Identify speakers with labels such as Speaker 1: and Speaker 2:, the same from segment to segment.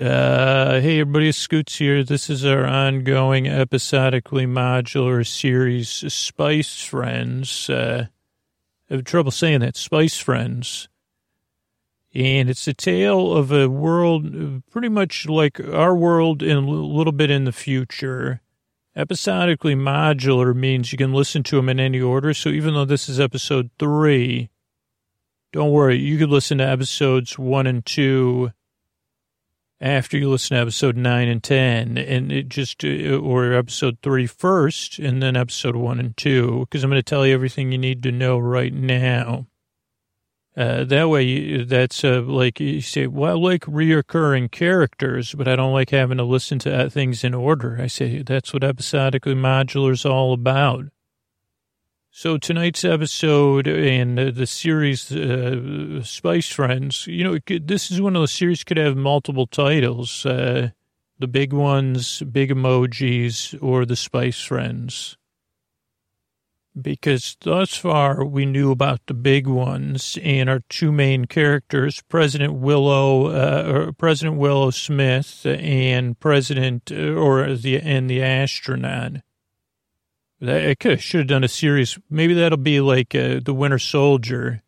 Speaker 1: Uh, hey everybody, Scoots here. This is our ongoing episodically modular series, Spice Friends. Uh, I have trouble saying that, Spice Friends. And it's a tale of a world pretty much like our world and a little bit in the future. Episodically modular means you can listen to them in any order. So even though this is episode three, don't worry, you could listen to episodes one and two after you listen to episode 9 and 10 and it just uh, or episode three first, and then episode 1 and 2 because i'm going to tell you everything you need to know right now. Uh, that way you, that's uh, like you say well i like reoccurring characters but i don't like having to listen to uh, things in order. I say that's what episodically modular is all about so tonight's episode and the series uh, Spice Friends, you know, this is one of those series could have multiple titles. Uh, the big ones, big emojis, or the Spice Friends. Because thus far we knew about the big ones and our two main characters, President Willow, uh, President Willow Smith, and President or the and the astronaut. I could should have done a series. Maybe that'll be like uh, the Winter Soldier.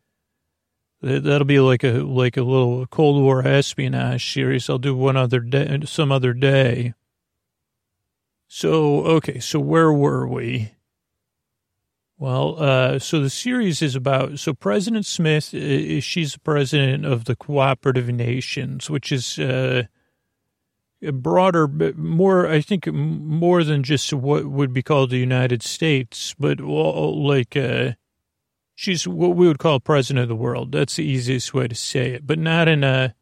Speaker 1: That'll be like a like a little Cold War espionage series. I'll do one other day, some other day. So okay, so where were we? Well, uh, so the series is about so President Smith. Uh, she's the president of the Cooperative Nations, which is. Broader, more, I think, more than just what would be called the United States, but like, uh, she's what we would call president of the world. That's the easiest way to say it, but not in a,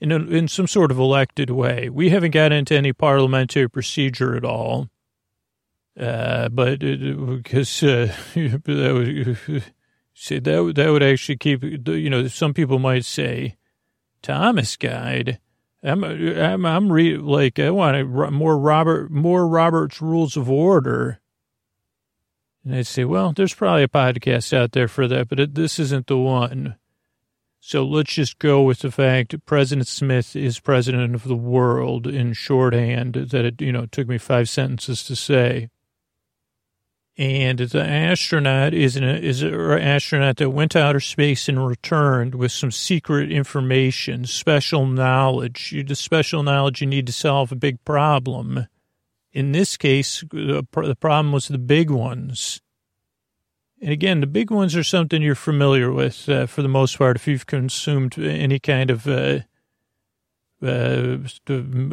Speaker 1: in a, in some sort of elected way. We haven't got into any parliamentary procedure at all. Uh, but because, uh, that would, say that, that would actually keep, you know, some people might say, Thomas Guide, I'm, I'm, I'm re, like, I want more Robert, more Robert's Rules of Order. And I'd say, well, there's probably a podcast out there for that, but it, this isn't the one. So let's just go with the fact President Smith is president of the world in shorthand that it, you know, took me five sentences to say. And the astronaut is an is an astronaut that went to outer space and returned with some secret information, special knowledge. The special knowledge you need to solve a big problem. In this case, the problem was the big ones. And again, the big ones are something you're familiar with uh, for the most part if you've consumed any kind of uh, uh,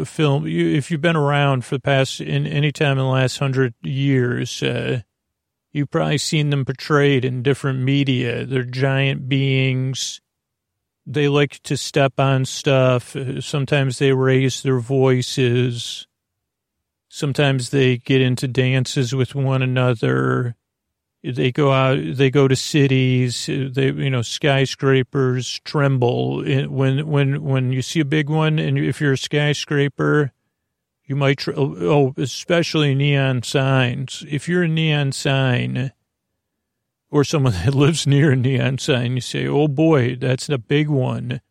Speaker 1: film. if you've been around for the past, in any time in the last hundred years, uh, You've probably seen them portrayed in different media. They're giant beings. They like to step on stuff. Sometimes they raise their voices. Sometimes they get into dances with one another. They go out, they go to cities, they, you know, skyscrapers tremble when, when, when you see a big one. And if you're a skyscraper, you might, tr- oh, oh, especially neon signs. If you're a neon sign or someone that lives near a neon sign, you say, oh boy, that's a big one.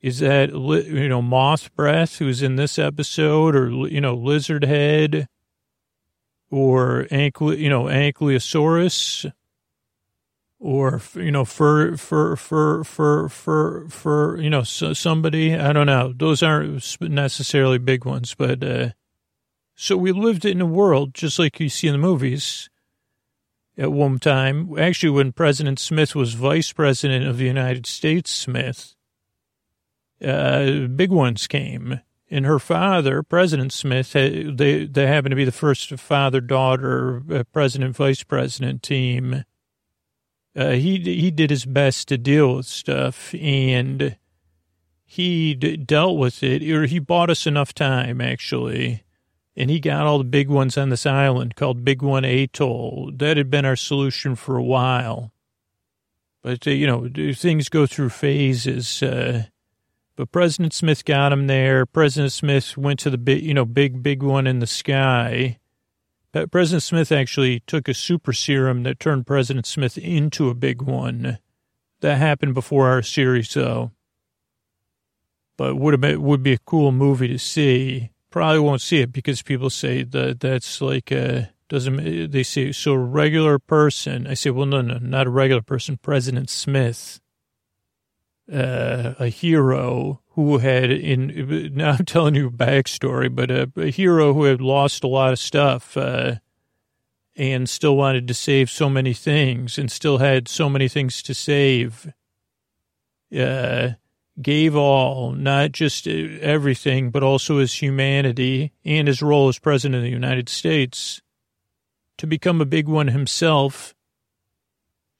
Speaker 1: Is that, you know, moth breath who's in this episode or, you know, lizard head or ankle, you know, ankylosaurus? Or you know for for for for for for you know somebody i don't know. Those aren't necessarily big ones but uh so we lived in a world just like you see in the movies at one time actually when president smith was vice president of the united states smith uh big ones came. And her father president smith they they happened to be the first father daughter uh, president vice president team uh, he he did his best to deal with stuff, and he d- dealt with it, or he bought us enough time actually, and he got all the big ones on this island called Big One Atoll. That had been our solution for a while, but uh, you know things go through phases. Uh, but President Smith got him there. President Smith went to the big, you know, big, big one in the sky Uh, President Smith actually took a super serum that turned President Smith into a big one. That happened before our series, though. but would have been, would be a cool movie to see. Probably won't see it because people say that that's like a, doesn't, they say, so regular person. I say, well, no, no, not a regular person. President Smith, uh, a hero who had in, now I'm telling you a backstory, but a, a hero who had lost a lot of stuff, uh, and still wanted to save so many things and still had so many things to save. Uh, gave all, not just everything, but also his humanity and his role as president of the United States to become a big one himself,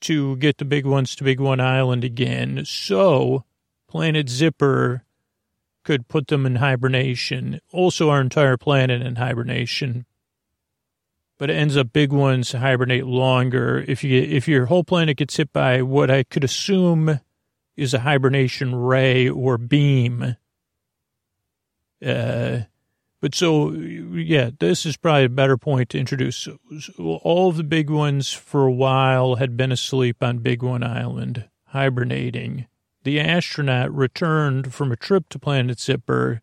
Speaker 1: to get the big ones to Big One Island again. So Planet Zipper could put them in hibernation. Also, our entire planet in hibernation but it ends up big ones hibernate longer. If you if your whole planet gets hit by what I could assume is a hibernation ray or beam, uh, but so yeah, this is probably a better point to introduce. All of the big ones for a while had been asleep on Big One Island, hibernating. The astronaut returned from a trip to Planet Zipper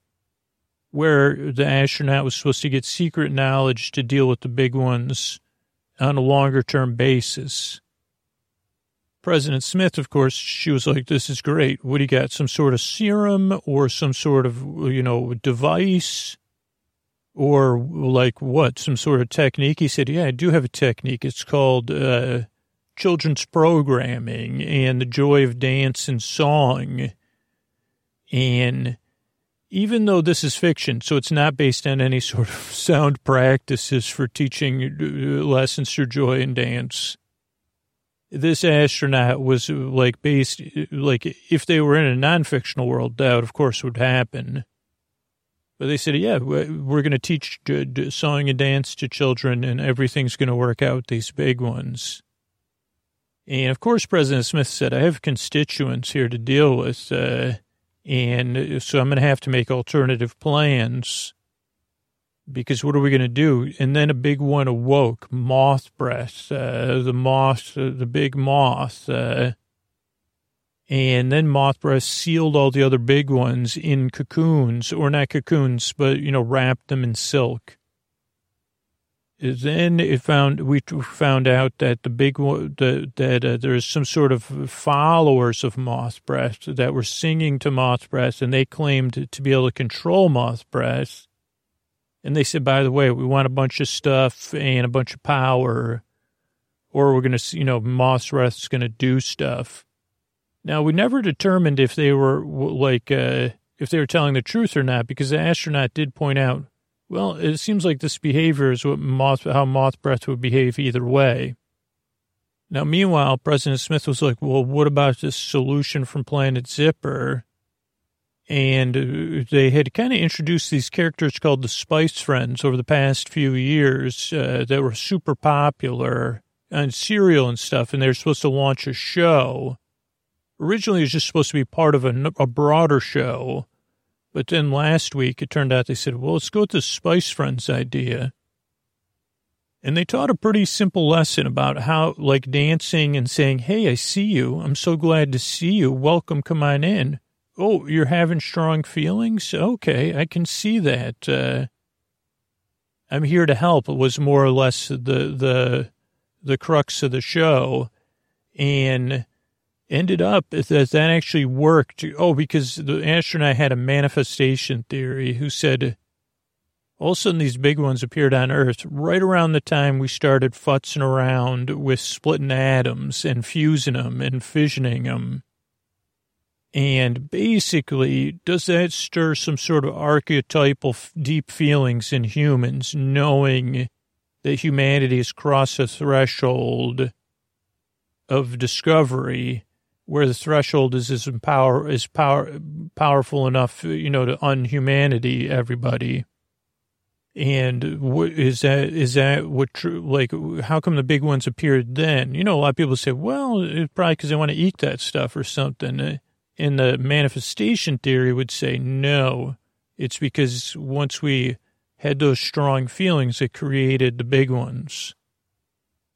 Speaker 1: where the astronaut was supposed to get secret knowledge to deal with the big ones on a longer term basis. President Smith, of course, she was like, this is great. What do you got? Some sort of serum or some sort of, you know, device or like what? Some sort of technique? He said, yeah, I do have a technique. It's called, uh, children's programming and the joy of dance and song. And even though this is fiction, so it's not based on any sort of sound practices for teaching uh, lessons through joy and dance. This astronaut was uh, like based, uh, like if they were in a non-fictional world, that of course would happen. But they said, yeah, we're going to teach song and dance to children and everything's going to work out, these big ones. And of course, President Smith said, I have constituents here to deal with. Uh, and so I'm going to have to make alternative plans because what are we going to do? And then a big one awoke, moth breath, uh, the moth, uh, the big moth. And then moth breath sealed all the other big ones in cocoons, or not cocoons, but, you know, wrapped them in silk. Then it found we found out that the big the, that uh, there's some sort of followers of moth breath that were singing to moth breath, and they claimed to be able to control moth breath. And they said, by the way, we want a bunch of stuff and a bunch of power, or we're going to, you know, moth breath's going to do stuff. Now we never determined if they were like uh, if they were telling the truth or not, because the astronaut did point out well, it seems like this behavior is what moth, how moth breath would behave either way. Now, meanwhile, President Smith was like, well, what about this solution from Planet Zipper? And uh, they had kind of introduced these characters called the Spice Friends over the past few years uh, that were super popular on cereal and stuff, and they were supposed to launch a show. Originally, it was just supposed to be part of a, a broader show but then last week, it turned out they said, well, let's go with the Spice Friends idea. And they taught a pretty simple lesson about how, like dancing and saying, Hey, I see you. I'm so glad to see you. Welcome. Come on in. Oh, you're having strong feelings? Okay. I can see that. Uh, I'm here to help was more or less the, the, the crux of the show. And ended up that that actually worked. Oh, because the astronaut had a manifestation theory who said all of a sudden these big ones appeared on Earth right around the time we started futzing around with splitting atoms and fusing them and fissioning them. And basically, does that stir some sort of archetypal deep feelings in humans, knowing that humanity has crossed a threshold of discovery where the threshold is is power is power powerful enough, you know, to unhumanity everybody. And what is that? Is that what? true? Like, how come the big ones appeared then? You know, a lot of people say, well, it's probably because they want to eat that stuff or something. And the manifestation theory would say, no, it's because once we had those strong feelings, it created the big ones.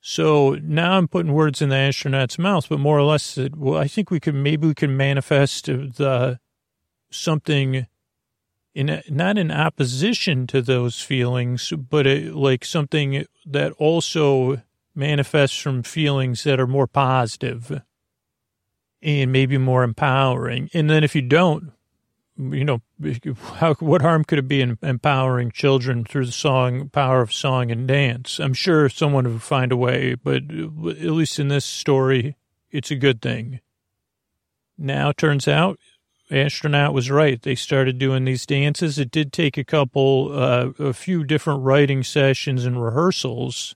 Speaker 1: So now I'm putting words in the astronaut's mouth, but more or less, well, I think we could maybe we can manifest the something in not in opposition to those feelings, but it, like something that also manifests from feelings that are more positive and maybe more empowering. And then if you don't, you know, how, what harm could it be in empowering children through the song, power of song and dance? I'm sure someone would find a way, but at least in this story, it's a good thing. Now, turns out, astronaut was right. They started doing these dances. It did take a couple, uh, a few different writing sessions and rehearsals.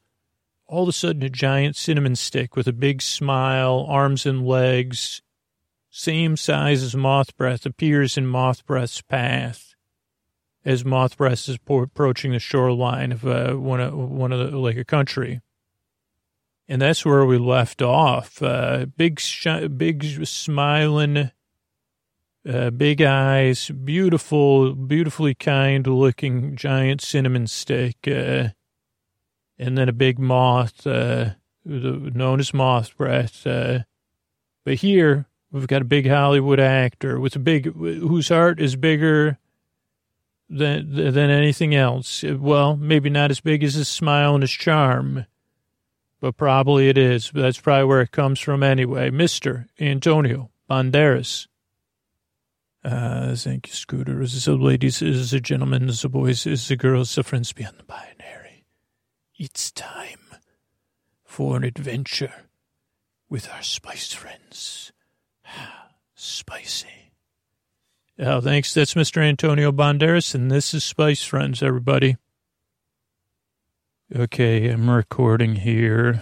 Speaker 1: All of a sudden, a giant cinnamon stick with a big smile, arms and legs, same size as Moth Breath, appears in Moth Breath's path as Moth Breath is approaching the shoreline of uh, one of one of the, like a country. And that's where we left off. Uh, big, sh- big, smiling, uh, big eyes, beautiful, beautifully kind-looking giant cinnamon stick, uh, and then a big moth, uh, known as moth breath. Uh, but here We've got a big Hollywood actor with a big, whose heart is bigger than than anything else. Well, maybe not as big as his smile and his charm, but probably it is. That's probably where it comes from anyway. Mister Antonio Banderas. Uh, thank you, Scooter. Is it ladies? Is it gentlemen? Is it boys? Is it girls? The friends beyond the binary. It's time for an adventure with our spice friends. Spicy. Oh, thanks. That's Mr. Antonio Banderas, and this is Spice Friends, everybody. Okay, I'm recording here,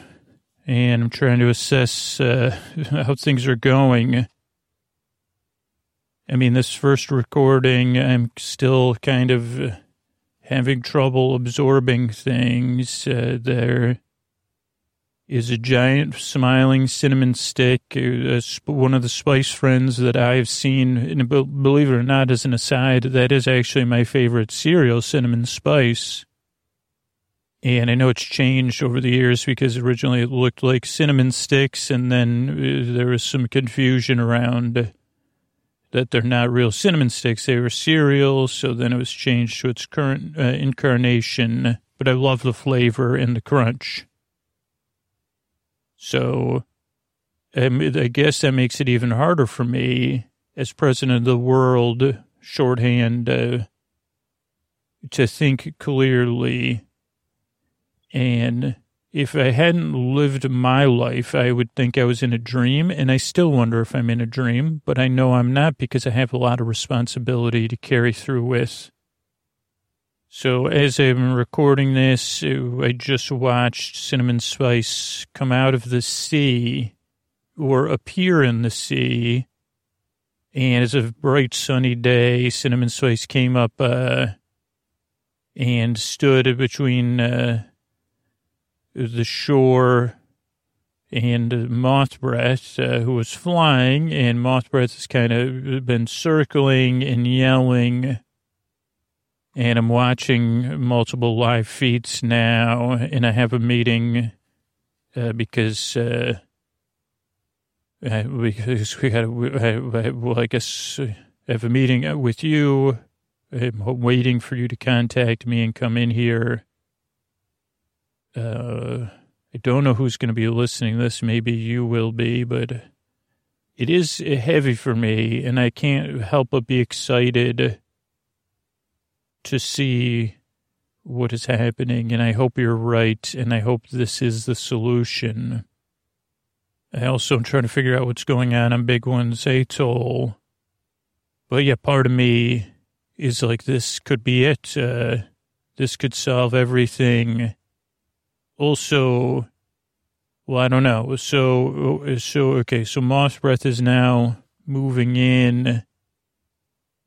Speaker 1: and I'm trying to assess uh, how things are going. I mean, this first recording, I'm still kind of having trouble absorbing things. Uh, there is a giant smiling cinnamon stick, uh, one of the spice friends that I've seen. And believe it or not, as an aside, that is actually my favorite cereal, cinnamon spice. And I know it's changed over the years because originally it looked like cinnamon sticks, and then uh, there was some confusion around that they're not real cinnamon sticks; they were cereals. So then it was changed to its current uh, incarnation. But I love the flavor and the crunch. So um, I guess that makes it even harder for me as president of the world, shorthand, uh, to think clearly. And if I hadn't lived my life, I would think I was in a dream. And I still wonder if I'm in a dream, but I know I'm not because I have a lot of responsibility to carry through with. So as I'm recording this, I just watched Cinnamon Spice come out of the sea or appear in the sea. And it's a bright sunny day. Cinnamon Spice came up uh, and stood between uh, the shore and Moth Breath, uh, who was flying. And Moth Breath has kind of been circling and yelling and I'm watching multiple live feeds now, and I have a meeting uh, because uh, because we had well, I guess I have a meeting with you. I'm waiting for you to contact me and come in here. Uh, I don't know who's going to be listening to this. Maybe you will be, but it is heavy for me, and I can't help but be excited to see what is happening, and I hope you're right, and I hope this is the solution. I also am trying to figure out what's going on on Big One's Atoll. But yeah, part of me is like, this could be it. Uh, this could solve everything. Also, well, I don't know. So, so, okay, so Moth Breath is now moving in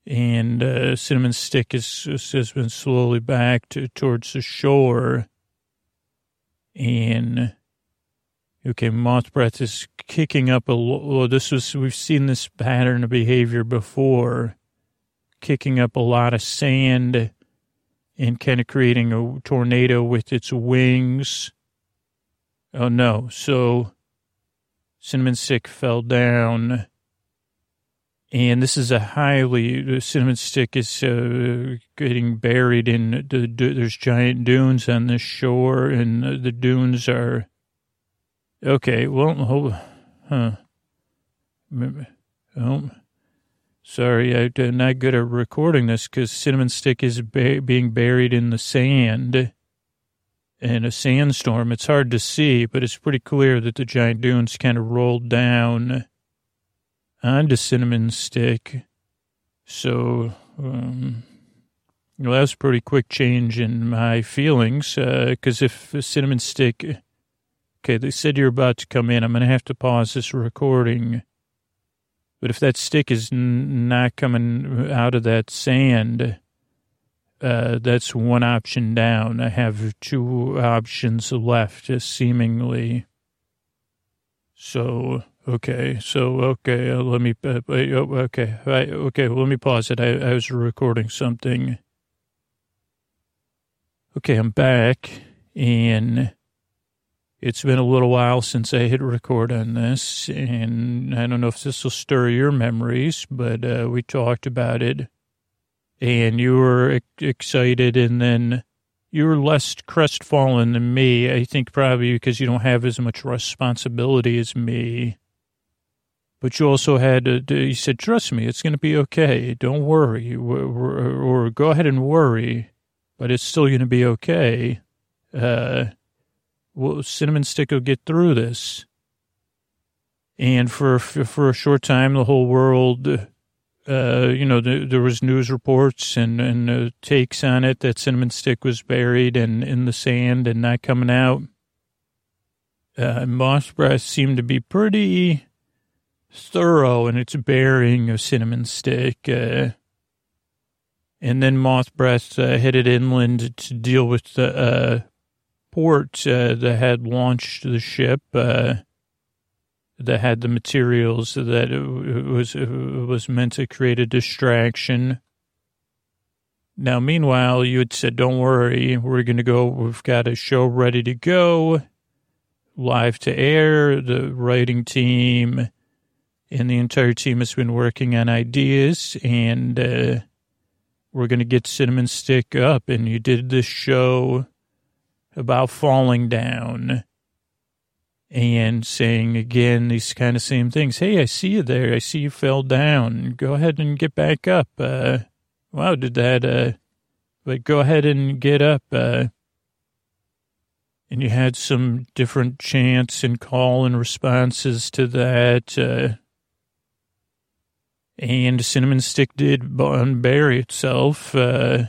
Speaker 1: and uh, Cinnamon Stick is, has been slowly back to, towards the shore. And okay, Moth Breath is kicking up a. Well, this was we've seen this pattern of behavior before, kicking up a lot of sand and kind of creating a tornado with its wings. Oh no! So Cinnamon Stick fell down And this is a highly, the cinnamon stick is uh, getting buried in, the, there's giant dunes on the shore, and the dunes are, okay, well, hold, huh. Oh, sorry, I'm not good at recording this because cinnamon stick is ba- being buried in the sand in a sandstorm. It's hard to see, but it's pretty clear that the giant dunes kind of rolled down onto Cinnamon Stick. So, um, well, that was a pretty quick change in my feelings, because uh, if Cinnamon Stick, okay, they said you're about to come in, I'm going to have to pause this recording. But if that stick is n- not coming out of that sand, uh, that's one option down. I have two options left, seemingly. So, Okay, so okay, uh, let me. Uh, oh, okay, right, okay. Let me pause it. I, I was recording something. Okay, I'm back, and it's been a little while since I hit record on this, and I don't know if this will stir your memories, but uh, we talked about it, and you were excited, and then you were less crestfallen than me. I think probably because you don't have as much responsibility as me but you also had, to, you said, trust me, it's going to be okay. Don't worry. Or, or, or, go ahead and worry, but it's still going to be okay. Uh, well, Cinnamon Stick will get through this. And for, for a short time, the whole world, uh, you know, the, there was news reports and, and uh, takes on it that Cinnamon Stick was buried and in the sand and not coming out. Uh, Moth Breath seemed to be pretty thorough in its bearing of cinnamon stick. Uh, and then Moth Breath uh, headed inland to deal with the uh, port uh, that had launched the ship, uh, that had the materials that was was meant to create a distraction. Now, meanwhile, you had said, "Don't worry, we're going to go. We've got a show ready to go, live to air. The writing team." And the entire team has been working on ideas and uh, we're going to get cinnamon stick up and you did this show about falling down and saying again these kind of same things. Hey i see you there. I see you fell down. Go ahead and get back up. Uh, wow did that uh, but go ahead and get up uh, and you had some different chants and call and responses to that uh, and Cinnamon Stick did unbury itself uh,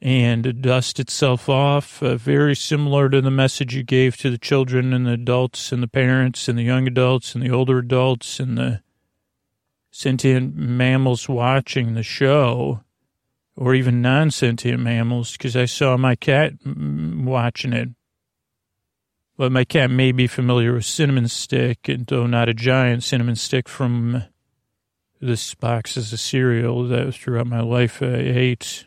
Speaker 1: and dust itself off, uh, very similar to the message you gave to the children and the adults and the parents and the young adults and the older adults and the sentient mammals watching the show, or even non sentient mammals, because I saw my cat watching it. But my cat may be familiar with Cinnamon Stick, and though not a giant Cinnamon Stick from this box is a cereal that throughout my life I ate.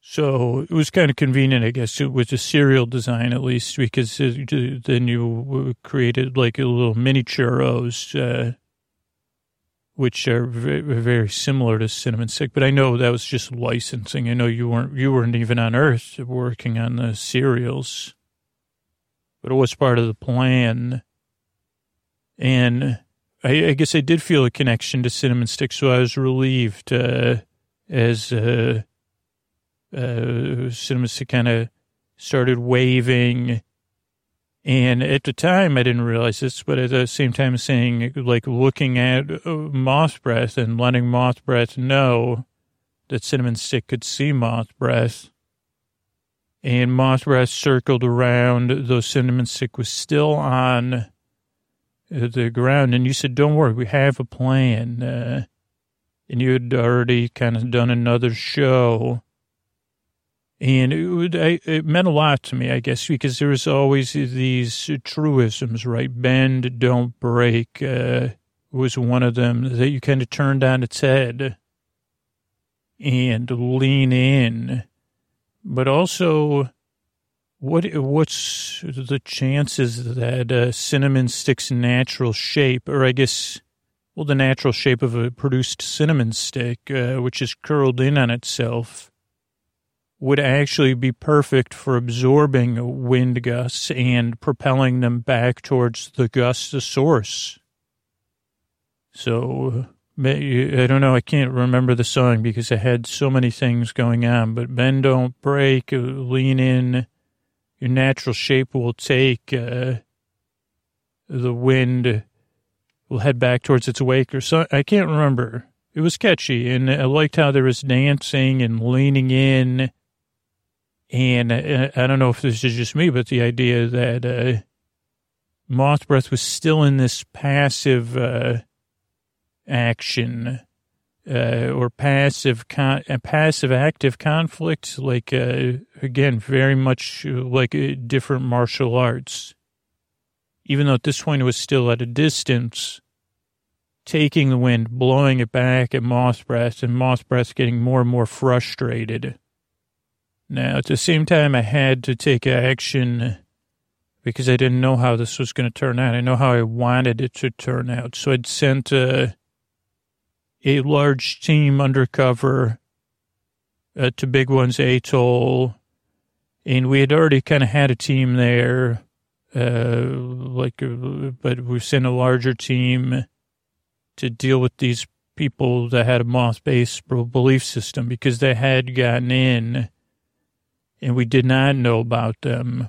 Speaker 1: So it was kind of convenient, I guess, with the cereal design at least, because then you created like a little mini churros, uh, which are very, very similar to cinnamon stick. But I know that was just licensing. I know you weren't you weren't even on Earth working on the cereals, but it was part of the plan. And I, I, guess I did feel a connection to Cinnamon Stick, so I was relieved uh, as uh, uh, Cinnamon Stick kind of started waving. And at the time, I didn't realize this, but at the same time, saying, like, looking at uh, Moth Breath and letting Moth Breath know that Cinnamon Stick could see Moth Breath. And Moth Breath circled around, though Cinnamon Stick was still on the ground, and you said, "Don't worry, we have a plan." Uh, and you had already kind of done another show, and it, would, I, it meant a lot to me, I guess, because there was always these truisms, right? Bend, don't break, uh, was one of them that you kind of turned on its head and lean in, but also what what's the chances that uh, cinnamon stick's natural shape, or I guess, well, the natural shape of a produced cinnamon stick, uh, which is curled in on itself, would actually be perfect for absorbing wind gusts and propelling them back towards the gust source. So, I don't know. I can't remember the song because I had so many things going on, but bend, don't break, lean in. Your natural shape will take uh, the wind will head back towards its wake or so. I can't remember. It was catchy, and I liked how there was dancing and leaning in. And uh, I don't know if this is just me, but the idea that uh, Moth Breath was still in this passive uh, action uh, or passive con- passive active conflict, like uh, again, very much like uh, different martial arts even though at this point it was still at a distance, taking the wind, blowing it back at Moth Breath, and Moth Breath getting more and more frustrated. Now, at the same time, I had to take action because I didn't know how this was going to turn out. I know how I wanted it to turn out. So I'd sent a, a large team undercover uh, to Big One's Atoll, and we had already kind of had a team there uh, like, uh, but we sent a larger team to deal with these people that had a moth-based belief system because they had gotten in and we did not know about them.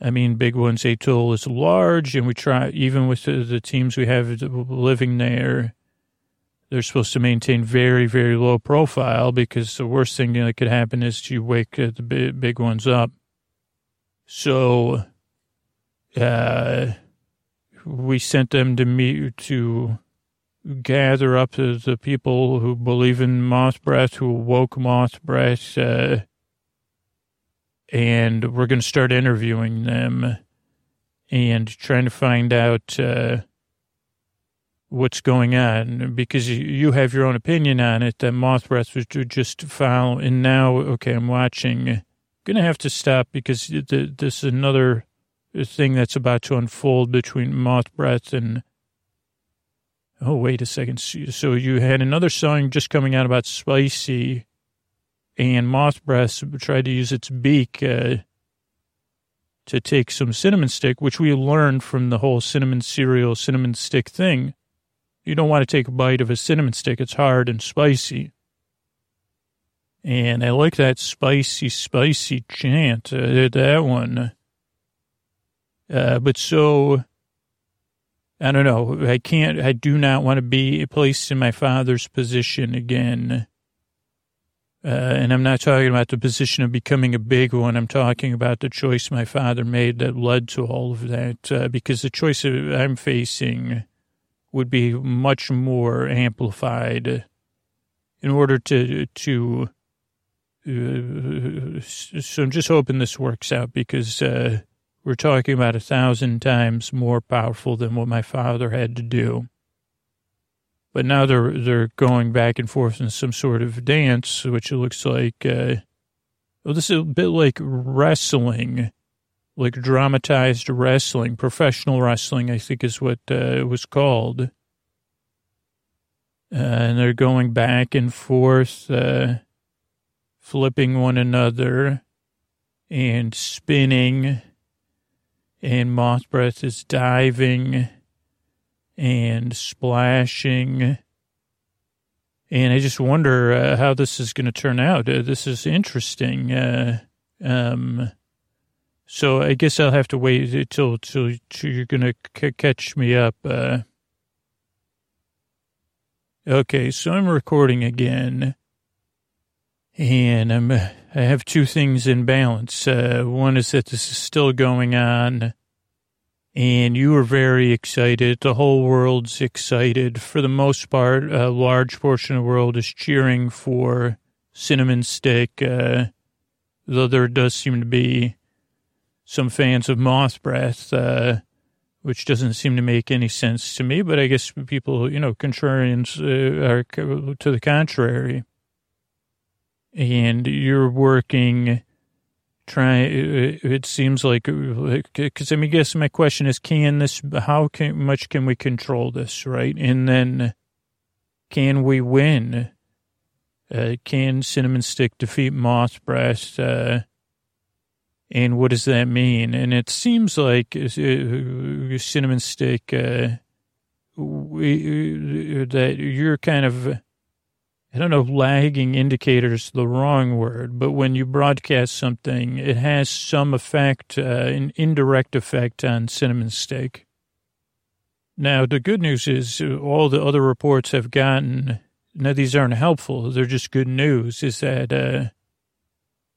Speaker 1: I mean, Big One's Atoll is large, and we try, even with the, the, teams we have living there, they're supposed to maintain very, very low profile because the worst thing that could happen is you wake the big, ones up. So, uh, we sent them to meet to gather up the, the people who believe in moth breath, who woke moth breath, uh, and we're going to start interviewing them and trying to find out uh, what's going on because you have your own opinion on it. That moth breath was just follow, and now okay, I'm watching going to have to stop because this is another thing that's about to unfold between Moth Breath and. Oh, wait a second. So you had another song just coming out about spicy, and Moth Breath tried to use its beak uh, to take some cinnamon stick, which we learned from the whole cinnamon cereal, cinnamon stick thing. You don't want to take a bite of a cinnamon stick, it's hard and spicy. And I like that spicy, spicy chant, uh, that one. Uh, but so, I don't know. I can't, I do not want to be placed in my father's position again. Uh, and I'm not talking about the position of becoming a big one. I'm talking about the choice my father made that led to all of that. Uh, because the choice I'm facing would be much more amplified in order to, to, uh, so I'm just hoping this works out because uh, we're talking about a thousand times more powerful than what my father had to do. But now they're they're going back and forth in some sort of dance, which looks like. Uh, well, this is a bit like wrestling, like dramatized wrestling, professional wrestling. I think is what uh, it was called. Uh, and they're going back and forth. Uh, flipping one another and spinning. And Moth Breath is diving and splashing. And I just wonder uh, how this is going to turn out. Uh, this is interesting. Uh, um, so I guess I'll have to wait until, until, you're to c- catch me up. Uh. okay, so I'm recording again. And I'm, I have two things in balance. Uh, one is that this is still going on, and you are very excited. The whole world's excited. For the most part, a large portion of the world is cheering for Cinnamon Stick, uh, though there does seem to be some fans of Moth Breath, uh, which doesn't seem to make any sense to me. But I guess people, you know, contrarians uh, are to the contrary and you're working trying, It seems like because I mean, I guess my question is, can this? How can, much can we control this, right? And then, can we win? Uh, can Cinnamon Stick defeat Moth Breath? Uh, and what does that mean? And it seems like uh, Cinnamon Stick, uh, we, uh, that you're kind of I don't know lagging indicators the wrong word, but when you broadcast something, it has some effect, uh, an indirect effect on cinnamon stick. Now, the good news is uh, all the other reports have gotten, now these aren't helpful, they're just good news, is that uh,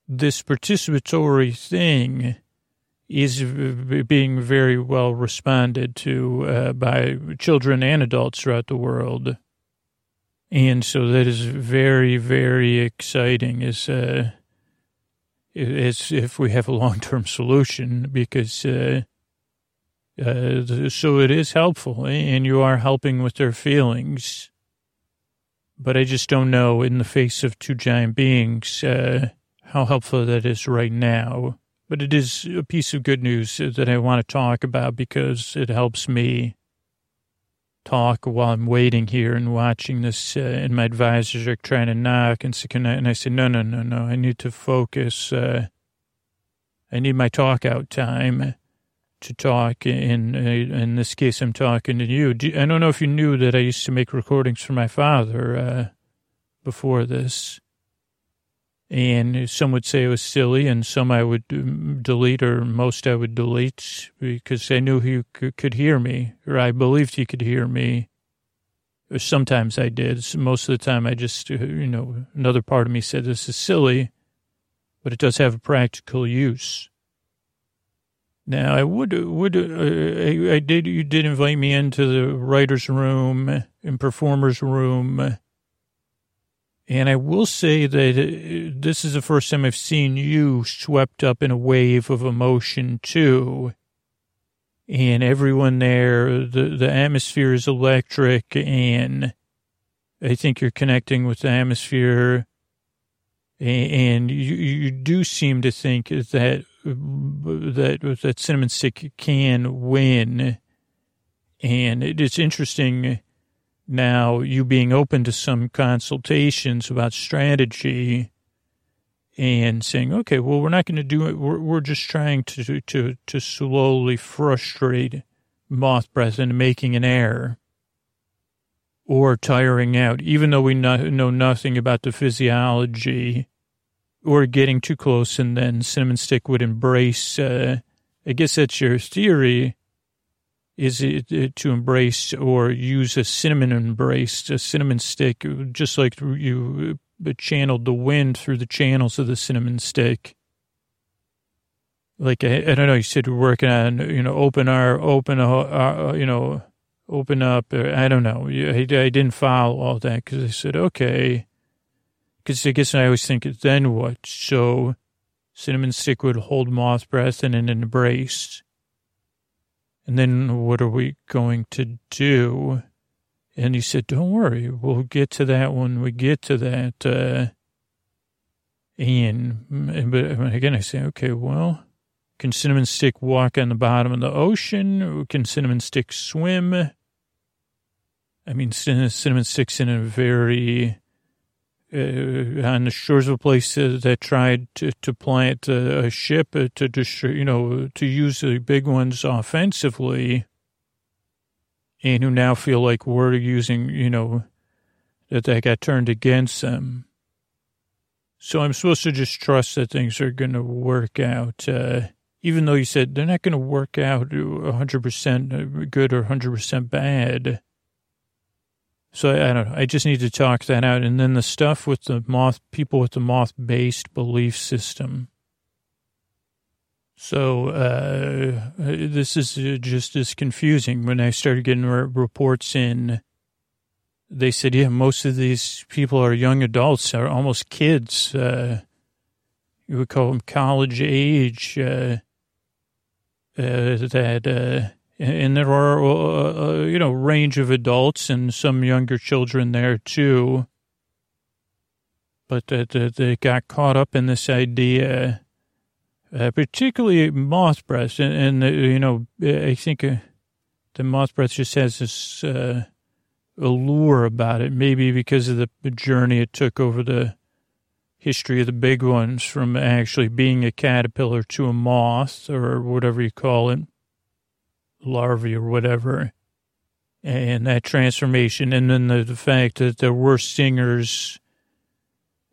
Speaker 1: this participatory thing is being very well responded to uh, by children and adults throughout the world. And so that is very, very exciting as, uh, as if we have a long-term solution because, uh, uh, so it is helpful and you are helping with their feelings. But I just don't know in the face of two giant beings, uh, how helpful that is right now. But it is a piece of good news that I want to talk about because it helps me talk while I'm waiting here and watching this, uh, and my advisors are trying to knock and say, I, and I said, no, no, no, no, I need to focus. Uh, I need my talk out time to talk. In, uh, in this case, I'm talking to you. I don't know if you knew that I used to make recordings for my father, uh, before this and some would say it was silly, and some I would um, delete, or most I would delete because I knew he could hear me, or I believed he could hear me. Sometimes I did. Most of the time, I just, uh, you know, another part of me said this is silly, but it does have a practical use. Now, I would, would, uh, I, I did, you did invite me into the writer's room and performer's room and I will say that uh, this is the first time I've seen you swept up in a wave of emotion too. And everyone there, the, the atmosphere is electric and I think you're connecting with the atmosphere and you, you do seem to think that, that, that Cinnamon Stick can win. And it's interesting now, you being open to some consultations about strategy and saying, okay, well, we're not going to do it. We're, we're just trying to, to, to slowly frustrate moth breath into making an error or tiring out, even though we know nothing about the physiology or getting too close and then cinnamon stick would embrace, uh, I guess that's your theory is it uh, to embrace or use a cinnamon embrace, a cinnamon stick, just like you uh, channeled the wind through the channels of the cinnamon stick. Like, I, I don't know, you said you're working on, you know, open our, open, uh, uh, you know, open up. I don't know. I, I didn't follow all that because I said, okay. Because I guess I always think, then what? So cinnamon stick would hold moth breath in an embrace and then what are we going to do? And he said, don't worry, we'll get to that when we get to that. Uh, and, but again, I say, okay, well, can Cinnamon Stick walk on the bottom of the ocean? Can Cinnamon Stick swim? I mean, Cinnamon Stick's in a very on the shores of a place uh, that tried to, to plant a, ship uh, to, to, you know, to use the big ones offensively and who now feel like we're using, you know, that they got turned against them. So I'm supposed to just trust that things are going to work out, uh, even though you said they're not going to work out 100% good or 100% bad. So I don't know. I just need to talk that out. And then the stuff with the moth, people with the moth based belief system. So uh, this is just as confusing. When I started getting reports in, they said, yeah, most of these people are young adults, are almost kids. Uh, you would call them college age. Uh, uh that uh, and there are a uh, uh, you know range of adults and some younger children there too. But uh, they got caught up in this idea uh, particularly moth breath. And, and uh, you know, I think the moth breath just has this allure about it, maybe because of the journey it took over the history of the big ones from actually being a caterpillar to a moth or whatever you call it, larvae or whatever. And that transformation, and then the, the fact that there were stingers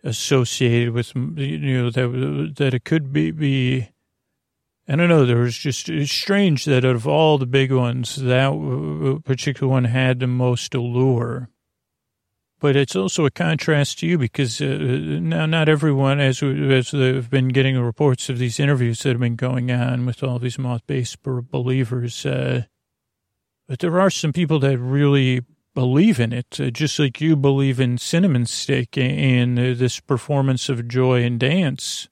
Speaker 1: associated with, you know, that, that it could be, be I don't know. There was just it's strange that out of all the big ones, that particular one had the most allure. But it's also a contrast to you because uh, now not everyone, as we, as they've been getting reports of these interviews that have been going on with all these moth-based believers, uh, but there are some people that really believe in it, uh, just like you believe in cinnamon stick and, and this performance of joy and dance.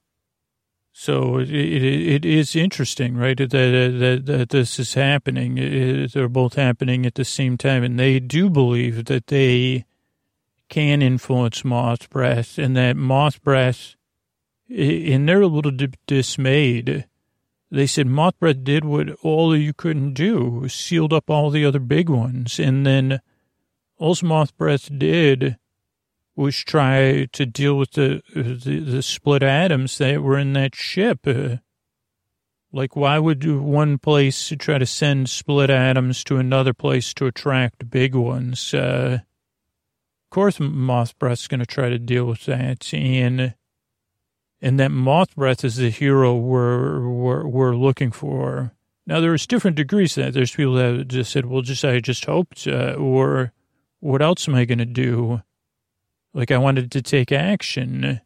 Speaker 1: So it, it, it is interesting, right? That, that, that this is happening. It, they're both happening at the same time. And they do believe that they can influence moth breath and that moth breath, and they're a little dismayed. They said moth breath did what all you couldn't do, sealed up all the other big ones. And then all moth breath did was try to deal with the, the, the split atoms that were in that ship. Like, why would one place try to send split atoms to another place to attract big ones? Uh, course, moth breath's going to try to deal with that, and and that moth breath is the hero we're we're, we're looking for. Now, there's different degrees that. There's people that just said, "Well, just I just hoped," uh, or "What else am I going to do?" Like I wanted to take action.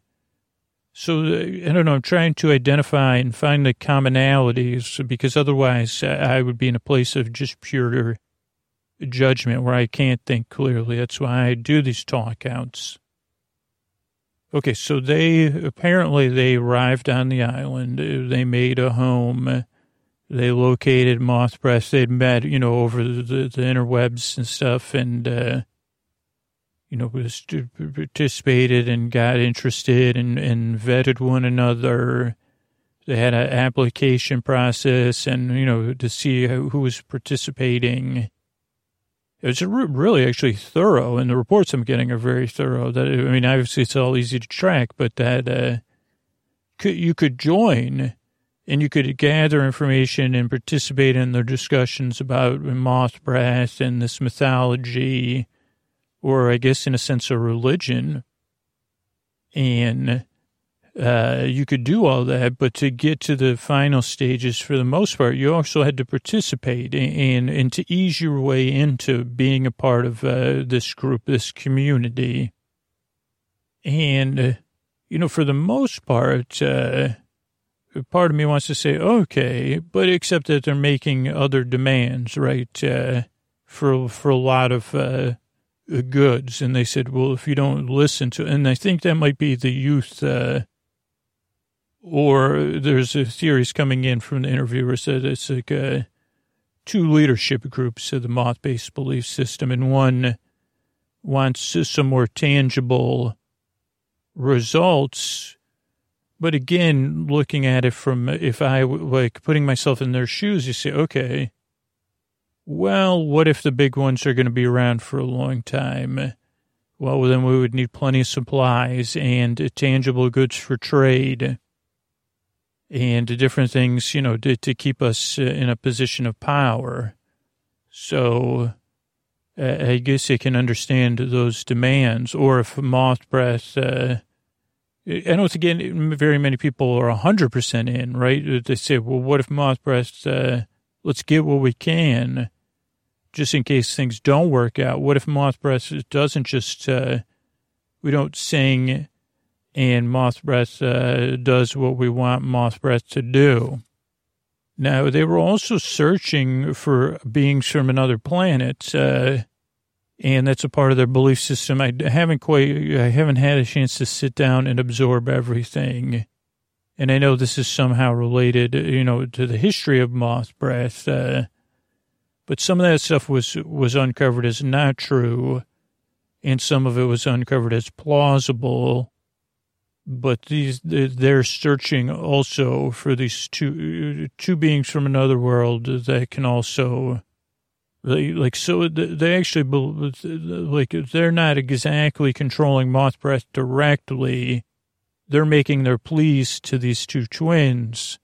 Speaker 1: So I don't know. I'm trying to identify and find the commonalities because otherwise I would be in a place of just pure judgment where I can't think clearly. That's why I do these talk outs. Okay, so they apparently they arrived on the island. They made a home. They located Moth Breath. They'd met, you know, over the, the, the interwebs and stuff, and uh, you know, participated and got interested and, and vetted one another. They had an application process and, you know, to see who was participating. It was really actually thorough, and the reports I'm getting are very thorough. That I mean, obviously it's all easy to track, but that uh, could, you could join and you could gather information and participate in their discussions about moth breath and this mythology or I guess in a sense a religion. And uh, you could do all that, but to get to the final stages, for the most part, you also had to participate and, and to ease your way into being a part of uh, this group, this community. And, uh, you know, for the most part, uh, part of me wants to say, okay, but except that they're making other demands, right? Uh, for, for a lot of, uh, goods. And they said, well, if you don't listen to, and I think that might be the youth, uh, or there's a theories coming in from the interviewer said it's like uh, two leadership groups of the moth-based belief system, and one wants some more tangible results. But again, looking at it from if I like putting myself in their shoes, you say, okay, well, what if the big ones are going to be around for a long time? Well, then we would need plenty of supplies and tangible goods for trade and different things, you know, to, to keep us uh, in a position of power. So uh, I guess I can understand those demands. Or if moth breath, uh, I know it's again, very many people are 100% in, right? They say, well, what if moth breath, uh, let's get what we can just in case things don't work out. What if Moth Breath doesn't just, uh, we don't sing and Moth Breath uh, does what we want Moth Breath to do? Now, they were also searching for beings from another planet, uh, and that's a part of their belief system. I haven't quite, I haven't had a chance to sit down and absorb everything. And I know this is somehow related, you know, to the history of Moth Breath. Uh, but some of that stuff was, was uncovered as not true, and some of it was uncovered as plausible. But these they're searching also for these two two beings from another world that can also like so they actually like they're not exactly controlling moth breath directly. They're making their pleas to these two twins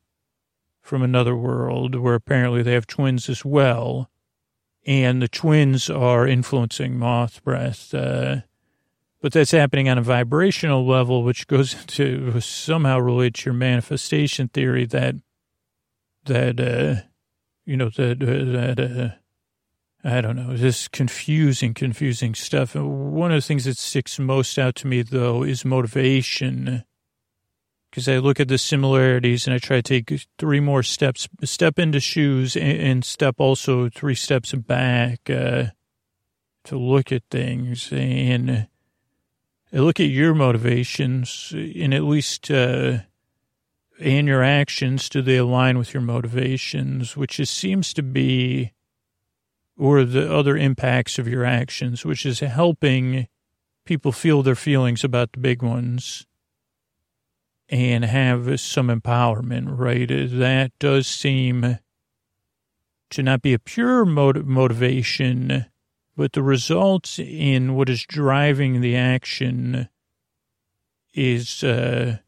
Speaker 1: from another world where apparently they have twins as well. And the twins are influencing moth breath uh, but that's happening on a vibrational level, which goes to somehow relate to your manifestation theory that, that, uh, you know, that, uh, that, uh, I don't know, this confusing, confusing stuff. One of the things that sticks most out to me, though, is motivation. Because I look at the similarities and I try to take three more steps, step into shoes and, step also three steps back uh, to look at things. And look at your motivations and at least uh, and your actions. Do they align with your motivations which is, seems to be or the other impacts of your actions which is helping people feel their feelings about the big ones and have some empowerment right? That does seem to not be a pure motiv- motivation but the results in what is driving the action is uh,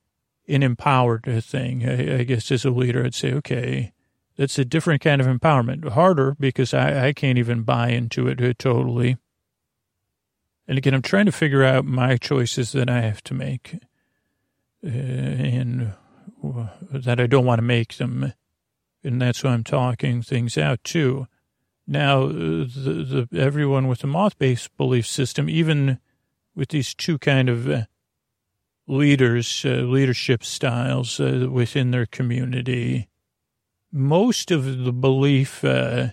Speaker 1: an empowered thing. I, I, guess as a leader, I'd say, okay, that's a different kind of empowerment. Harder because I, I can't even buy into it uh, totally. And again, I'm trying to figure out my choices that I have to make uh, and that I don't want to make them. And that's why I'm talking things out too. Now, the, the, everyone with a moth-based belief system, even with these two kind of uh, leaders, uh, leadership styles uh, within their community, most of the belief uh,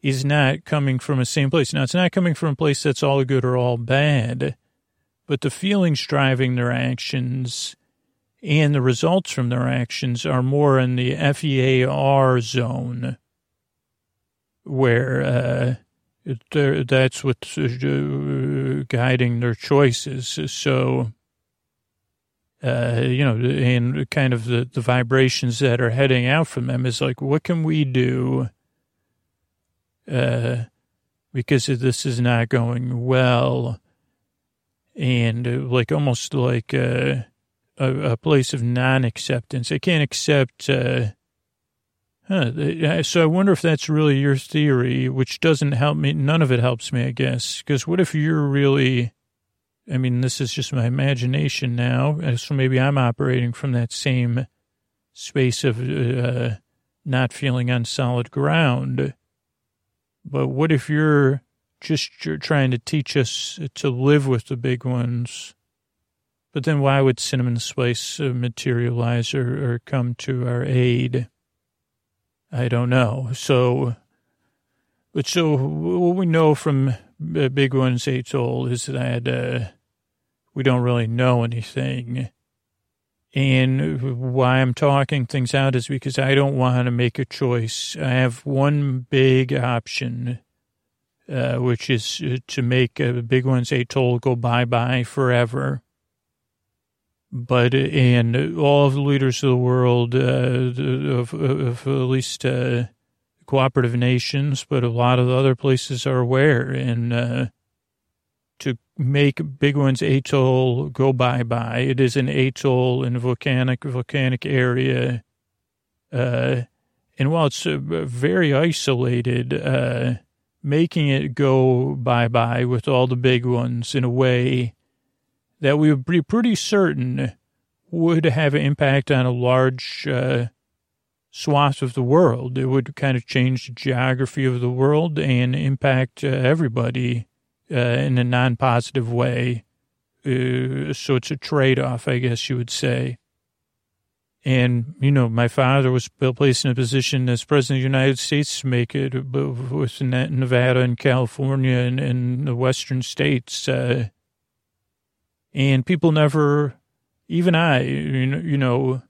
Speaker 1: is not coming from the same place. Now, it's not coming from a place that's all good or all bad, but the feelings driving their actions and the results from their actions are more in the FEAR zone where uh, that's what's uh, guiding their choices. So, uh, you know, and kind of the, the vibrations that are heading out from them is like, what can we do? Uh, because this is not going well. And uh, like almost like uh, a, a place of non acceptance. I can't accept uh, Huh. So I wonder if that's really your theory, which doesn't help me. None of it helps me, I guess. Because what if you're really, I mean, this is just my imagination now. Uh, so maybe I'm operating from that same space of uh, not feeling on solid ground. But what if you're just you're trying to teach us to live with the big ones? But then why would Cinnamon Spice uh, materialize or, or come to our aid? I don't know. So, but so what we know from Big One's atoll is that uh, we don't really know anything. And why I'm talking things out is because I don't want to make a choice. I have one big option, uh, which is to make a Big One's Old go bye bye forever but and all of the leaders of the world uh, of, of, at least uh, cooperative nations, but a lot of the other places are aware and uh, to make big ones atoll go bye bye. It is an atoll in a volcanic volcanic area, uh, and while it's uh, very isolated, uh, making it go bye bye with all the big ones in a way that we would be pretty certain would have an impact on a large uh, swath of the world. It would kind of change the geography of the world and impact uh, everybody uh, in a non positive way. Uh, so it's a trade off, I guess you would say. And, you know, my father was placed in a position as president of the United States to make it with Nevada and California and, and the western states. Uh, and people never, even I, you know,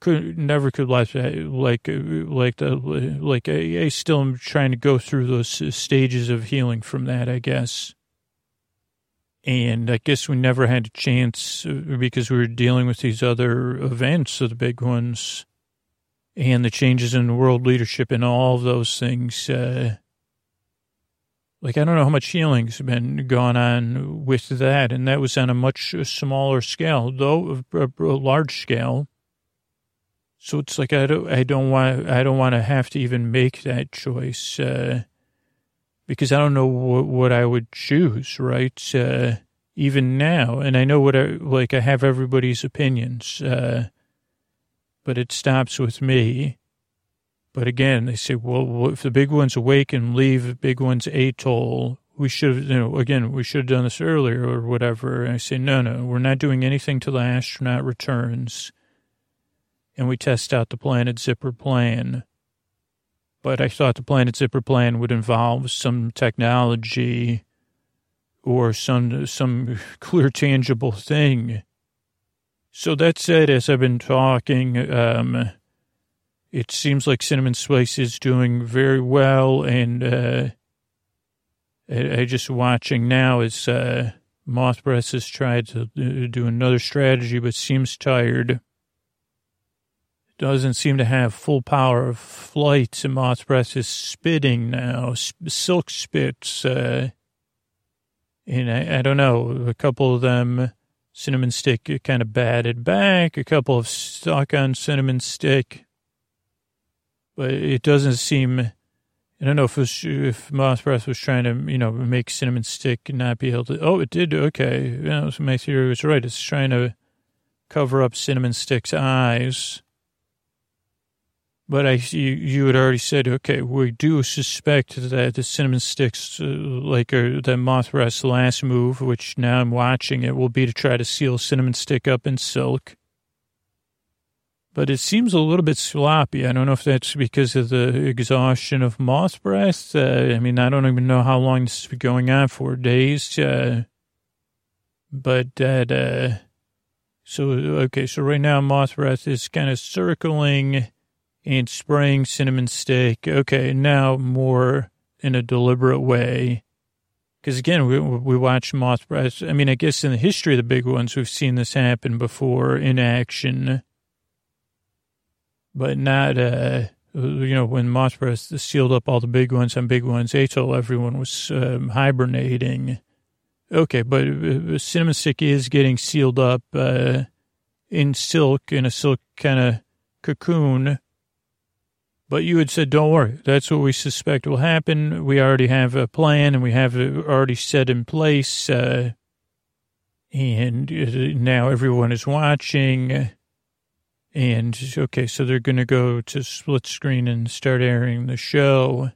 Speaker 1: could never could like like like the like I, still am trying to go through those stages of healing from that, I guess. And I guess we never had a chance uh, because we were dealing with these other events, the big ones, and the changes in world leadership and all of those things. Uh, like, I don't know how much healing's been going on with that. And that was on a much smaller scale, though a, large scale. So it's like, I don't, I don't want, I don't want to have to even make that choice. Uh, because I don't know what, what I would choose, right? Uh, even now, and I know what I, like I have everybody's opinions, uh, but it stops with me. But again, they say, well, if the big ones awake and leave the big ones atoll, we should have, you know, again, we should have done this earlier or whatever. And I say, no, no, we're not doing anything till the astronaut returns. And we test out the Planet Zipper plan but I thought the Planet Zipper plan would involve some technology or some some clear, tangible thing. So that said, as I've been talking, um, it seems like Cinnamon Spice is doing very well, and uh, I, I just watching now as uh, Moth Breath has tried to uh, do another strategy, but seems tired doesn't seem to have full power of flight. And Moth Breath is spitting now, silk spits. Uh, and I, I, don't know, a couple of them, cinnamon stick kind of batted back, a couple of stuck on cinnamon stick. But it doesn't seem, I don't know if was, if Moth Breath was trying to, you know, make cinnamon stick not be able to, oh, it did, okay. You know, so my theory was right. It's trying to cover up cinnamon stick's eyes but I, you, you had already said, okay, we do suspect that the cinnamon sticks, uh, like uh, the Mothra's last move, which now I'm watching it, will be to try to seal cinnamon stick up in silk. But it seems a little bit sloppy. I don't know if that's because of the exhaustion of moth breath. Uh, I mean, I don't even know how long this has been going on for days. Uh, but that, uh, so, okay, so right now moth breath is kind of circling and spraying cinnamon stick. Okay, now more in a deliberate way. Because again, we, we watch moth breath. I mean, I guess in the history of the big ones, we've seen this happen before in action, but not, uh, you know, when moth breath sealed up all the big ones and big ones, atoll, everyone was um, hibernating. Okay, but uh, cinnamon stick is getting sealed up uh, in silk, in a silk kind of cocoon but you had said, don't worry. That's what we suspect will happen. We already have a plan and we have it already set in place. Uh, and uh, now everyone is watching. And okay, so they're going to go to split screen and start airing the show.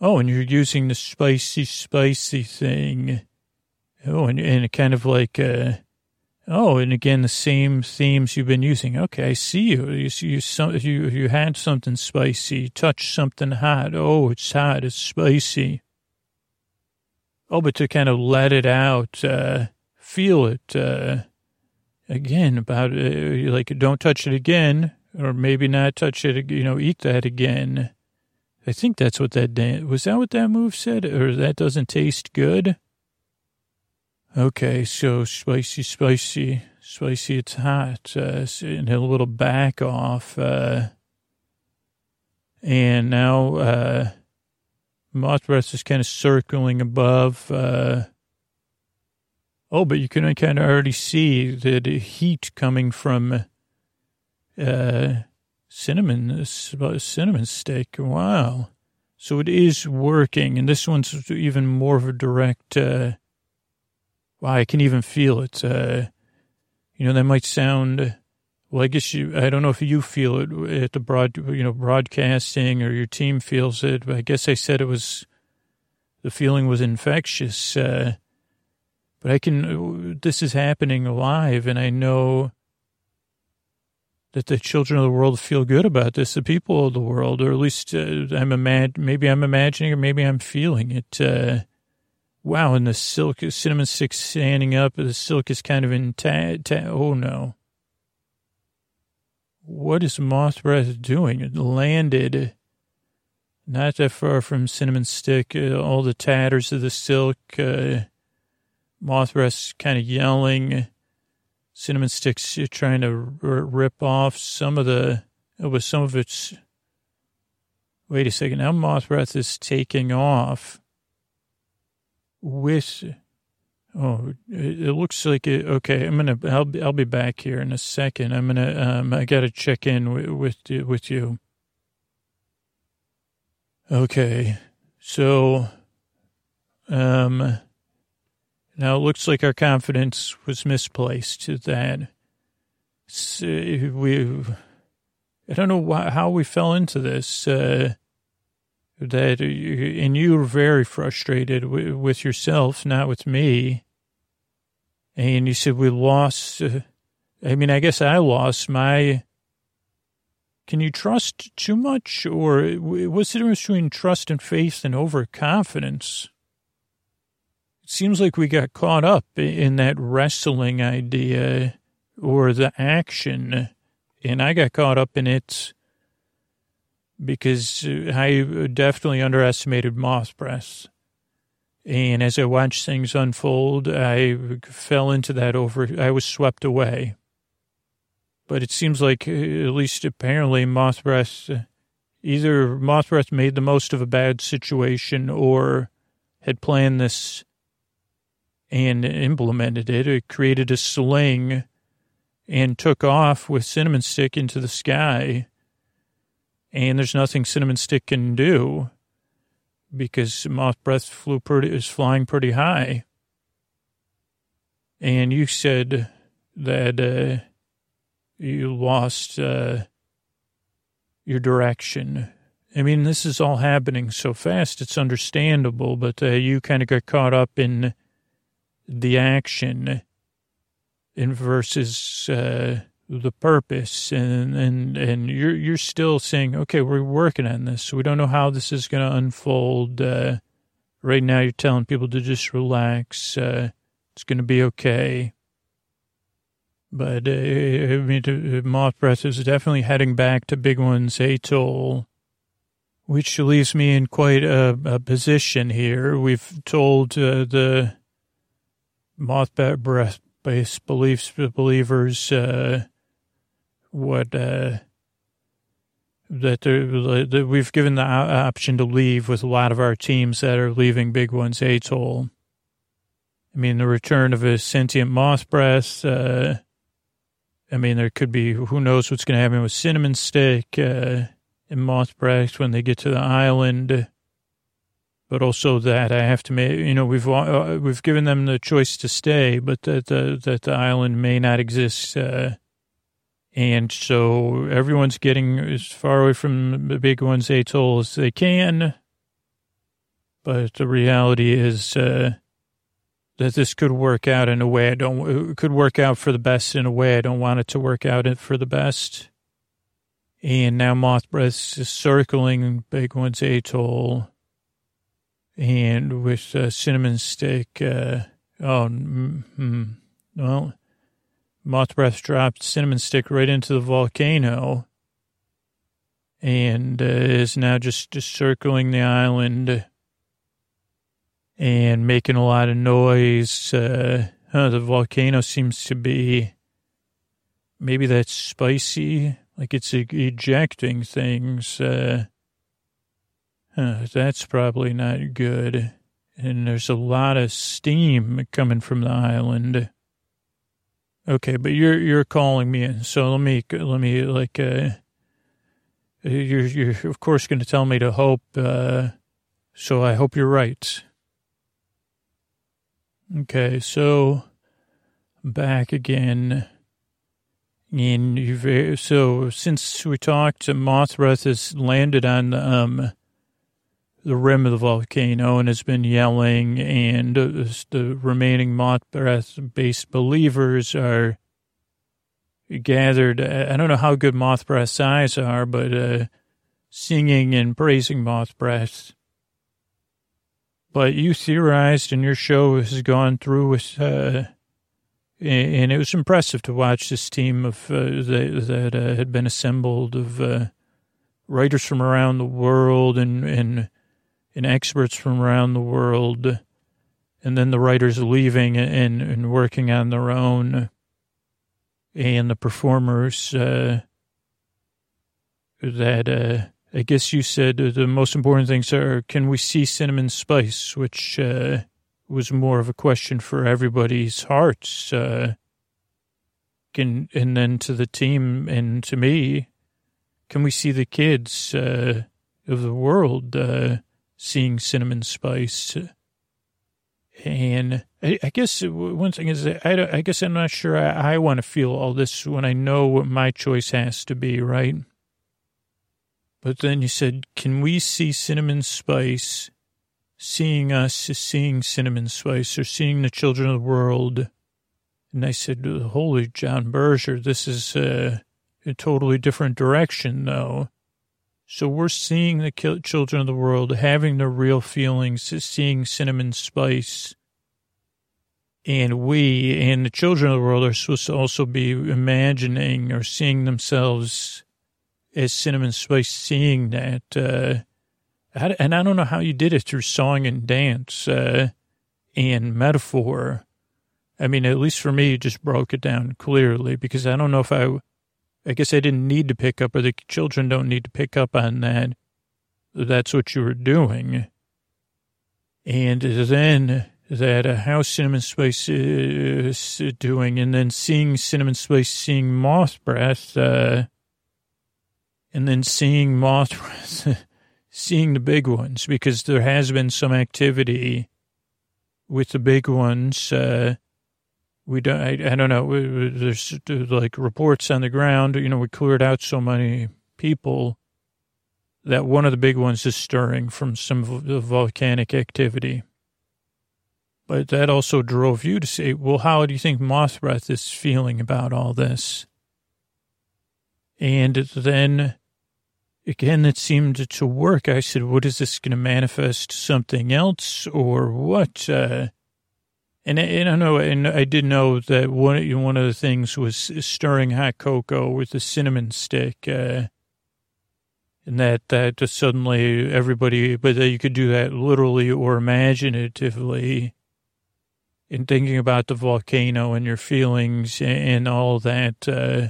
Speaker 1: Oh, and you're using the spicy, spicy thing. Oh, and, and kind of like, uh, Oh, and again, the same themes you've been using. Okay, I see you. You you you, you had something spicy, touched something hot. Oh, it's hot. It's spicy. Oh, but to kind of let it out, uh, feel it. Uh, again, about uh, like don't touch it again, or maybe not touch it. You know, eat that again. I think that's what that was. That what that move said, or that doesn't taste good. Okay, so spicy, spicy, spicy, it's hot. Uh, and a little back off. Uh, and now uh, moth breath is kind of circling above. Uh, oh, but you can kind of already see the heat coming from uh, cinnamon, cinnamon stick. Wow. So it is working. And this one's even more of a direct... Uh, Wow, I can even feel it. Uh, you know, that might sound, well, I guess you, I don't know if you feel it at the broad, you know, broadcasting or your team feels it, but I guess I said it was, the feeling was infectious. Uh, but I can, this is happening live and I know that the children of the world feel good about this, the people of the world, or at least uh, I'm imag- maybe I'm imagining or maybe I'm feeling it. Uh, Wow, and the silk cinnamon stick standing up. The silk is kind of in ta- ta- oh no. What is moth breath doing? It landed not that far from cinnamon stick. Uh, all the tatters of the silk. Uh, Moth Breath's kind of yelling. Cinnamon Stick's trying to r- rip off some of the, it was some of its, wait a second, now Moth Breath is taking off with, oh, it, it looks like it, okay, I'm going to, I'll, be, I'll be back here in a second. I'm going to, um, I got to check in with, with, with you. Okay. So, um, now it looks like our confidence was misplaced that. So we, I don't know why, how we fell into this. Uh, that and you were very frustrated with, with yourself, not with me. And you said we lost. Uh, I mean, I guess I lost my. Can you trust too much, or what's the difference between trust and faith and overconfidence? Seems like we got caught up in that wrestling idea or the action, and I got caught up in it because I definitely underestimated Moth Breath. And as I watched things unfold, I fell into that over, I was swept away. But it seems like, uh, at least apparently, Moth uh, Breath, either Moth Breath made the most of a bad situation or had planned this and implemented it. It created a sling and took off with Cinnamon Stick into the sky. And there's nothing Cinnamon Stick can do because Moth Breath flew pretty, is flying pretty high. And you said that uh, you lost uh, your direction. I mean, this is all happening so fast, it's understandable, but uh, you kind of got caught up in the action in versus uh, the purpose. And and and you're you're still saying okay we're working on this. We don't know how this is going to unfold. Uh, right now you're telling people to just relax. Uh, it's going to be okay. But uh, I mean, Moth Breath is definitely heading back to Big One's atoll, which leaves me in quite a, a position here. We've told uh, the moth breath based beliefs believers uh, what uh, that, that we've given the option to leave with a lot of our teams that are leaving Big One's atoll. I mean, the return of a sentient moth breath. Uh, I mean, there could be who knows what's going to happen with cinnamon stick uh, and moth breath when they get to the island but also that I have to make, you know, we've uh, we've given them the choice to stay, but that the that the island may not exist, uh, and so everyone's getting as far away from the big one's atoll as they can. But the reality is uh, that this could work out in a way I don't It could work out for the best in a way I don't want it to work out for the best. And now Moth Breath is circling Big One's atoll and with uh, cinnamon stick. Uh, oh, mm, well, moth breath dropped cinnamon stick right into the volcano, and uh, is now just, just circling the island and making a lot of noise. Uh, the volcano seems to be maybe that's spicy, like it's ejecting things. Uh, uh, that's probably not good. And there's a lot of steam coming from the island. Okay, but you're you're calling me in, so let me let me like uh, you're you're of course going to tell me to hope. Uh, so I hope you're right. Okay, so back again. In so since we talked, Moth Breath has landed on um the rim of the volcano and has been yelling, and the remaining moth breath based believers are gathered. I don't know how good moth breath's eyes are, but uh, singing and praising moth breath. But you theorized, and your show has gone through with, uh, and it was impressive to watch this team of uh, that, that uh, had been assembled of uh, writers from around the world and and and experts from around the world and then the writers leaving and, and working on their own, and the performers uh, that uh, I guess you said the most important things are can we see cinnamon spice, which uh, was more of a question for everybody's hearts. Uh, can and then to the team and to me, can we see the kids uh, of the world uh, seeing cinnamon spice? And I, guess one thing is, I, I guess I'm not sure I, I want to feel all this when I know what my choice has to be, right? But then you said, can we see cinnamon spice? Seeing us, seeing cinnamon spice, or seeing the children of the world. And I said, holy John Berger, this is uh, a totally different direction, though. So we're seeing the children of the world having their real feelings, seeing cinnamon spice. And we and the children of the world are supposed to also be imagining or seeing themselves as Cinnamon Spice, seeing that. Uh, and I don't know how you did it through song and dance uh, and metaphor. I mean, at least for me, you just broke it down clearly because I don't know if I, I guess I didn't need to pick up, or the children don't need to pick up on that. That's what you were doing. And then that uh, how Cinnamon Spice is doing, and then seeing Cinnamon Spice, seeing Moth Breath, uh, and then seeing Mothra, seeing the big ones, because there has been some activity with the big ones. Uh, we don't, I, I don't know, there's like reports on the ground, you know, we cleared out so many people that one of the big ones is stirring from some volcanic activity. But that also drove you to say, well, how do you think Moth Breath is feeling about all this? And then again, it seemed to work. I said, what is this going to manifest something else or what? Uh, and, and I know, and I did know that one, one of the things was stirring hot cocoa with the cinnamon stick. Uh, and that, that just suddenly everybody, but that you could do that literally or imaginatively in thinking about the volcano and your feelings and all that, uh,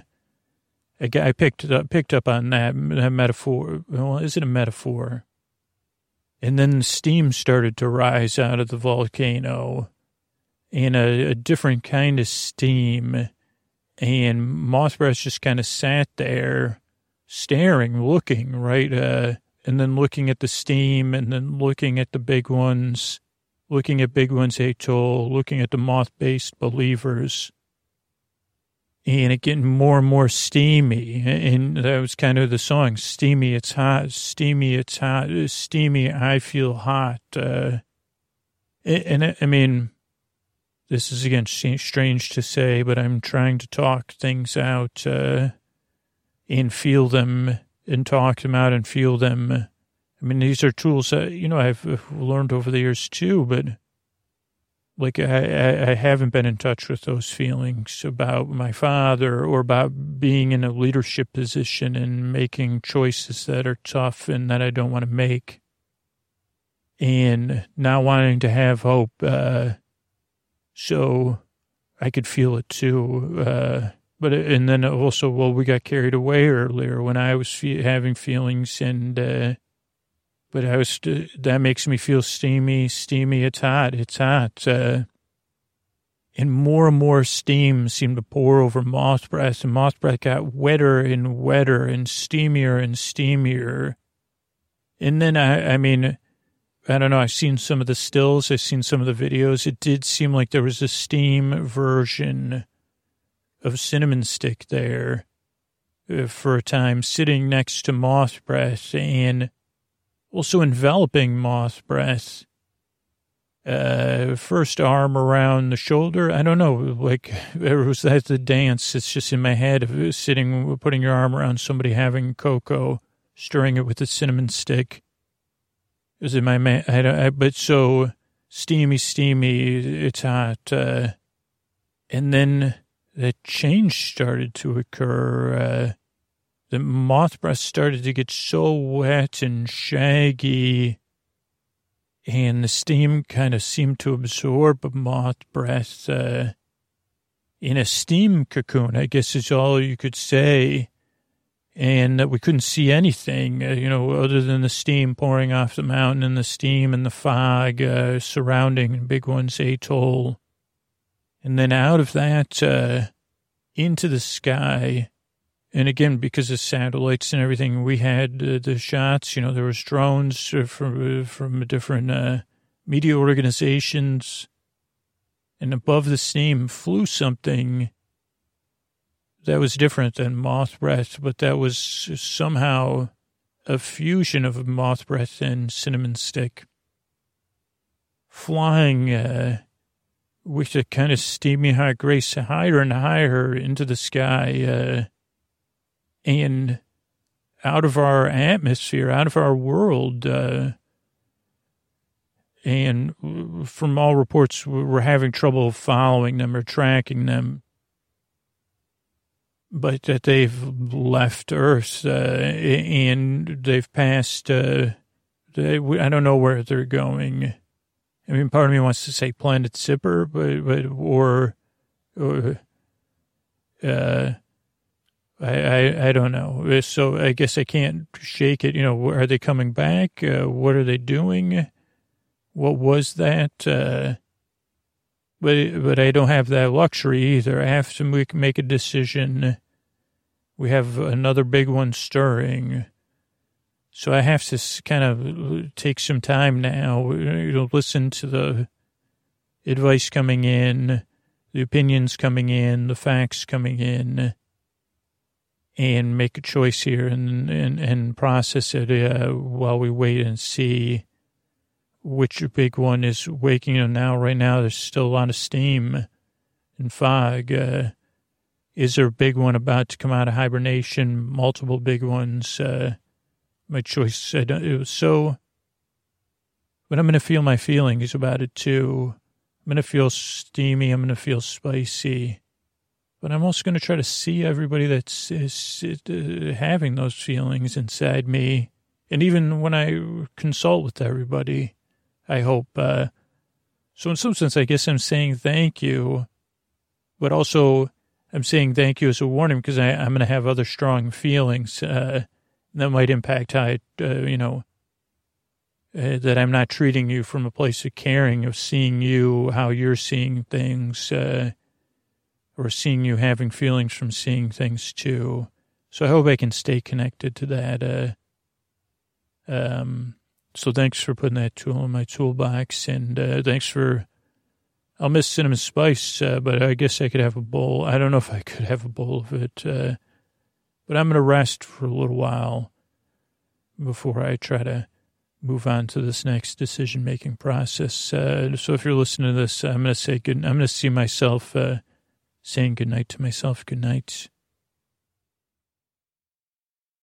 Speaker 1: I picked up, picked up on that, that metaphor. Well, is it a metaphor? And then steam started to rise out of the volcano in a, a different kind of steam. And Moth Breath just kind of sat there staring, looking, right? Uh, and then looking at the steam and then looking at the big ones, looking at big ones atoll, looking at the moth based believers and it getting more and more steamy. And that was kind of the song, steamy, it's hot, steamy, it's hot, steamy, I feel hot. Uh, and I mean, this is again strange to say, but I'm trying to talk things out uh, and feel them and talk them out and feel them. I mean, these are tools that, you know, I've learned over the years too, but like I, I haven't been in touch with those feelings about my father or about being in a leadership position and making choices that are tough and that I don't want to make. And not wanting to have hope. Uh, so I could feel it too. Uh, but, and then also, well, we got carried away earlier when I was fe- having feelings and, uh, but I was, that makes me feel steamy, steamy. It's hot. It's hot. Uh, and more and more steam seemed to pour over Moth Breath, and Moth Breath got wetter and wetter and steamier and steamier. And then I, I mean, I don't know. I've seen some of the stills. I've seen some of the videos. It did seem like there was a steam version of Cinnamon Stick there uh, for a time, sitting next to Moth Breath, and also enveloping moth breath. Uh, first arm around the shoulder. I don't know, like was that the dance. It's just in my head of sitting, putting your arm around somebody having cocoa, stirring it with a cinnamon stick. It was in my man. I, don't, I, but so steamy, steamy. It's hot. Uh, and then the change started to occur. Uh, the moth breath started to get so wet and shaggy. and the steam kind of seemed to absorb moth breath uh, in a steam cocoon, I guess is all you could say. And we couldn't see anything, uh, you know, other than the steam pouring off the mountain and the steam and the fog uh, surrounding Big One's atoll. And then out of that, uh, into the sky, and again, because of satellites and everything, we had uh, the shots. You know, there was drones uh, from uh, from different media organizations, and above the steam flew something that was different than moth breath, but that was somehow a fusion of moth breath and cinnamon stick, flying uh, with a kind of steamy hot grace higher and higher into the sky. Uh, and out of our atmosphere, out of our world. Uh, and from all reports, we're having trouble following them or tracking them. But that they've left Earth uh, and they've passed. Uh, they, I don't know where they're going. I mean, part of me wants to say Planet Zipper, but but or, or uh, I, I, I don't know. So I guess I can't shake it. You know, are they coming back? Uh, what are they doing? What was that? But but I don't have that luxury either. I have to make, make a decision. We have another big one stirring. So I have to kind of take some time now, you know, listen to the advice coming in, the opinions coming in, the facts coming in and make a choice here and and, and process it uh, while we wait and see which big one is waking up now. Right now, there's still a lot of steam and fog. Uh, is there a big one about to come out of hibernation? Multiple big ones. Uh, my choice. I don't, it was so. But I'm going to feel my feelings about it too. I'm going to feel steamy. I'm going to feel spicy but I'm also going to try to see everybody that's is, uh, having those feelings inside me. And even when I consult with everybody, I hope. Uh, so, in some sense, I guess I'm saying thank you, but also I'm saying thank you as a warning because I, am going to have other strong feelings uh, that might impact how I, uh, you know, uh, that I'm not treating you from a place of caring, of seeing you, how you're seeing things uh, or seeing you having feelings from seeing things too. So I hope I can stay connected to that. Uh, um, so thanks for putting that tool in my toolbox, and uh, thanks for. I'll miss cinnamon spice, uh, but I guess I could have a bowl. I don't know if I could have a bowl of it, uh, but I'm to rest for a little while before I try to move on to this next decision making process. Uh, so if you're listening to this, I'm going to say good. I'm going to see myself uh, saying good night to myself. Good night.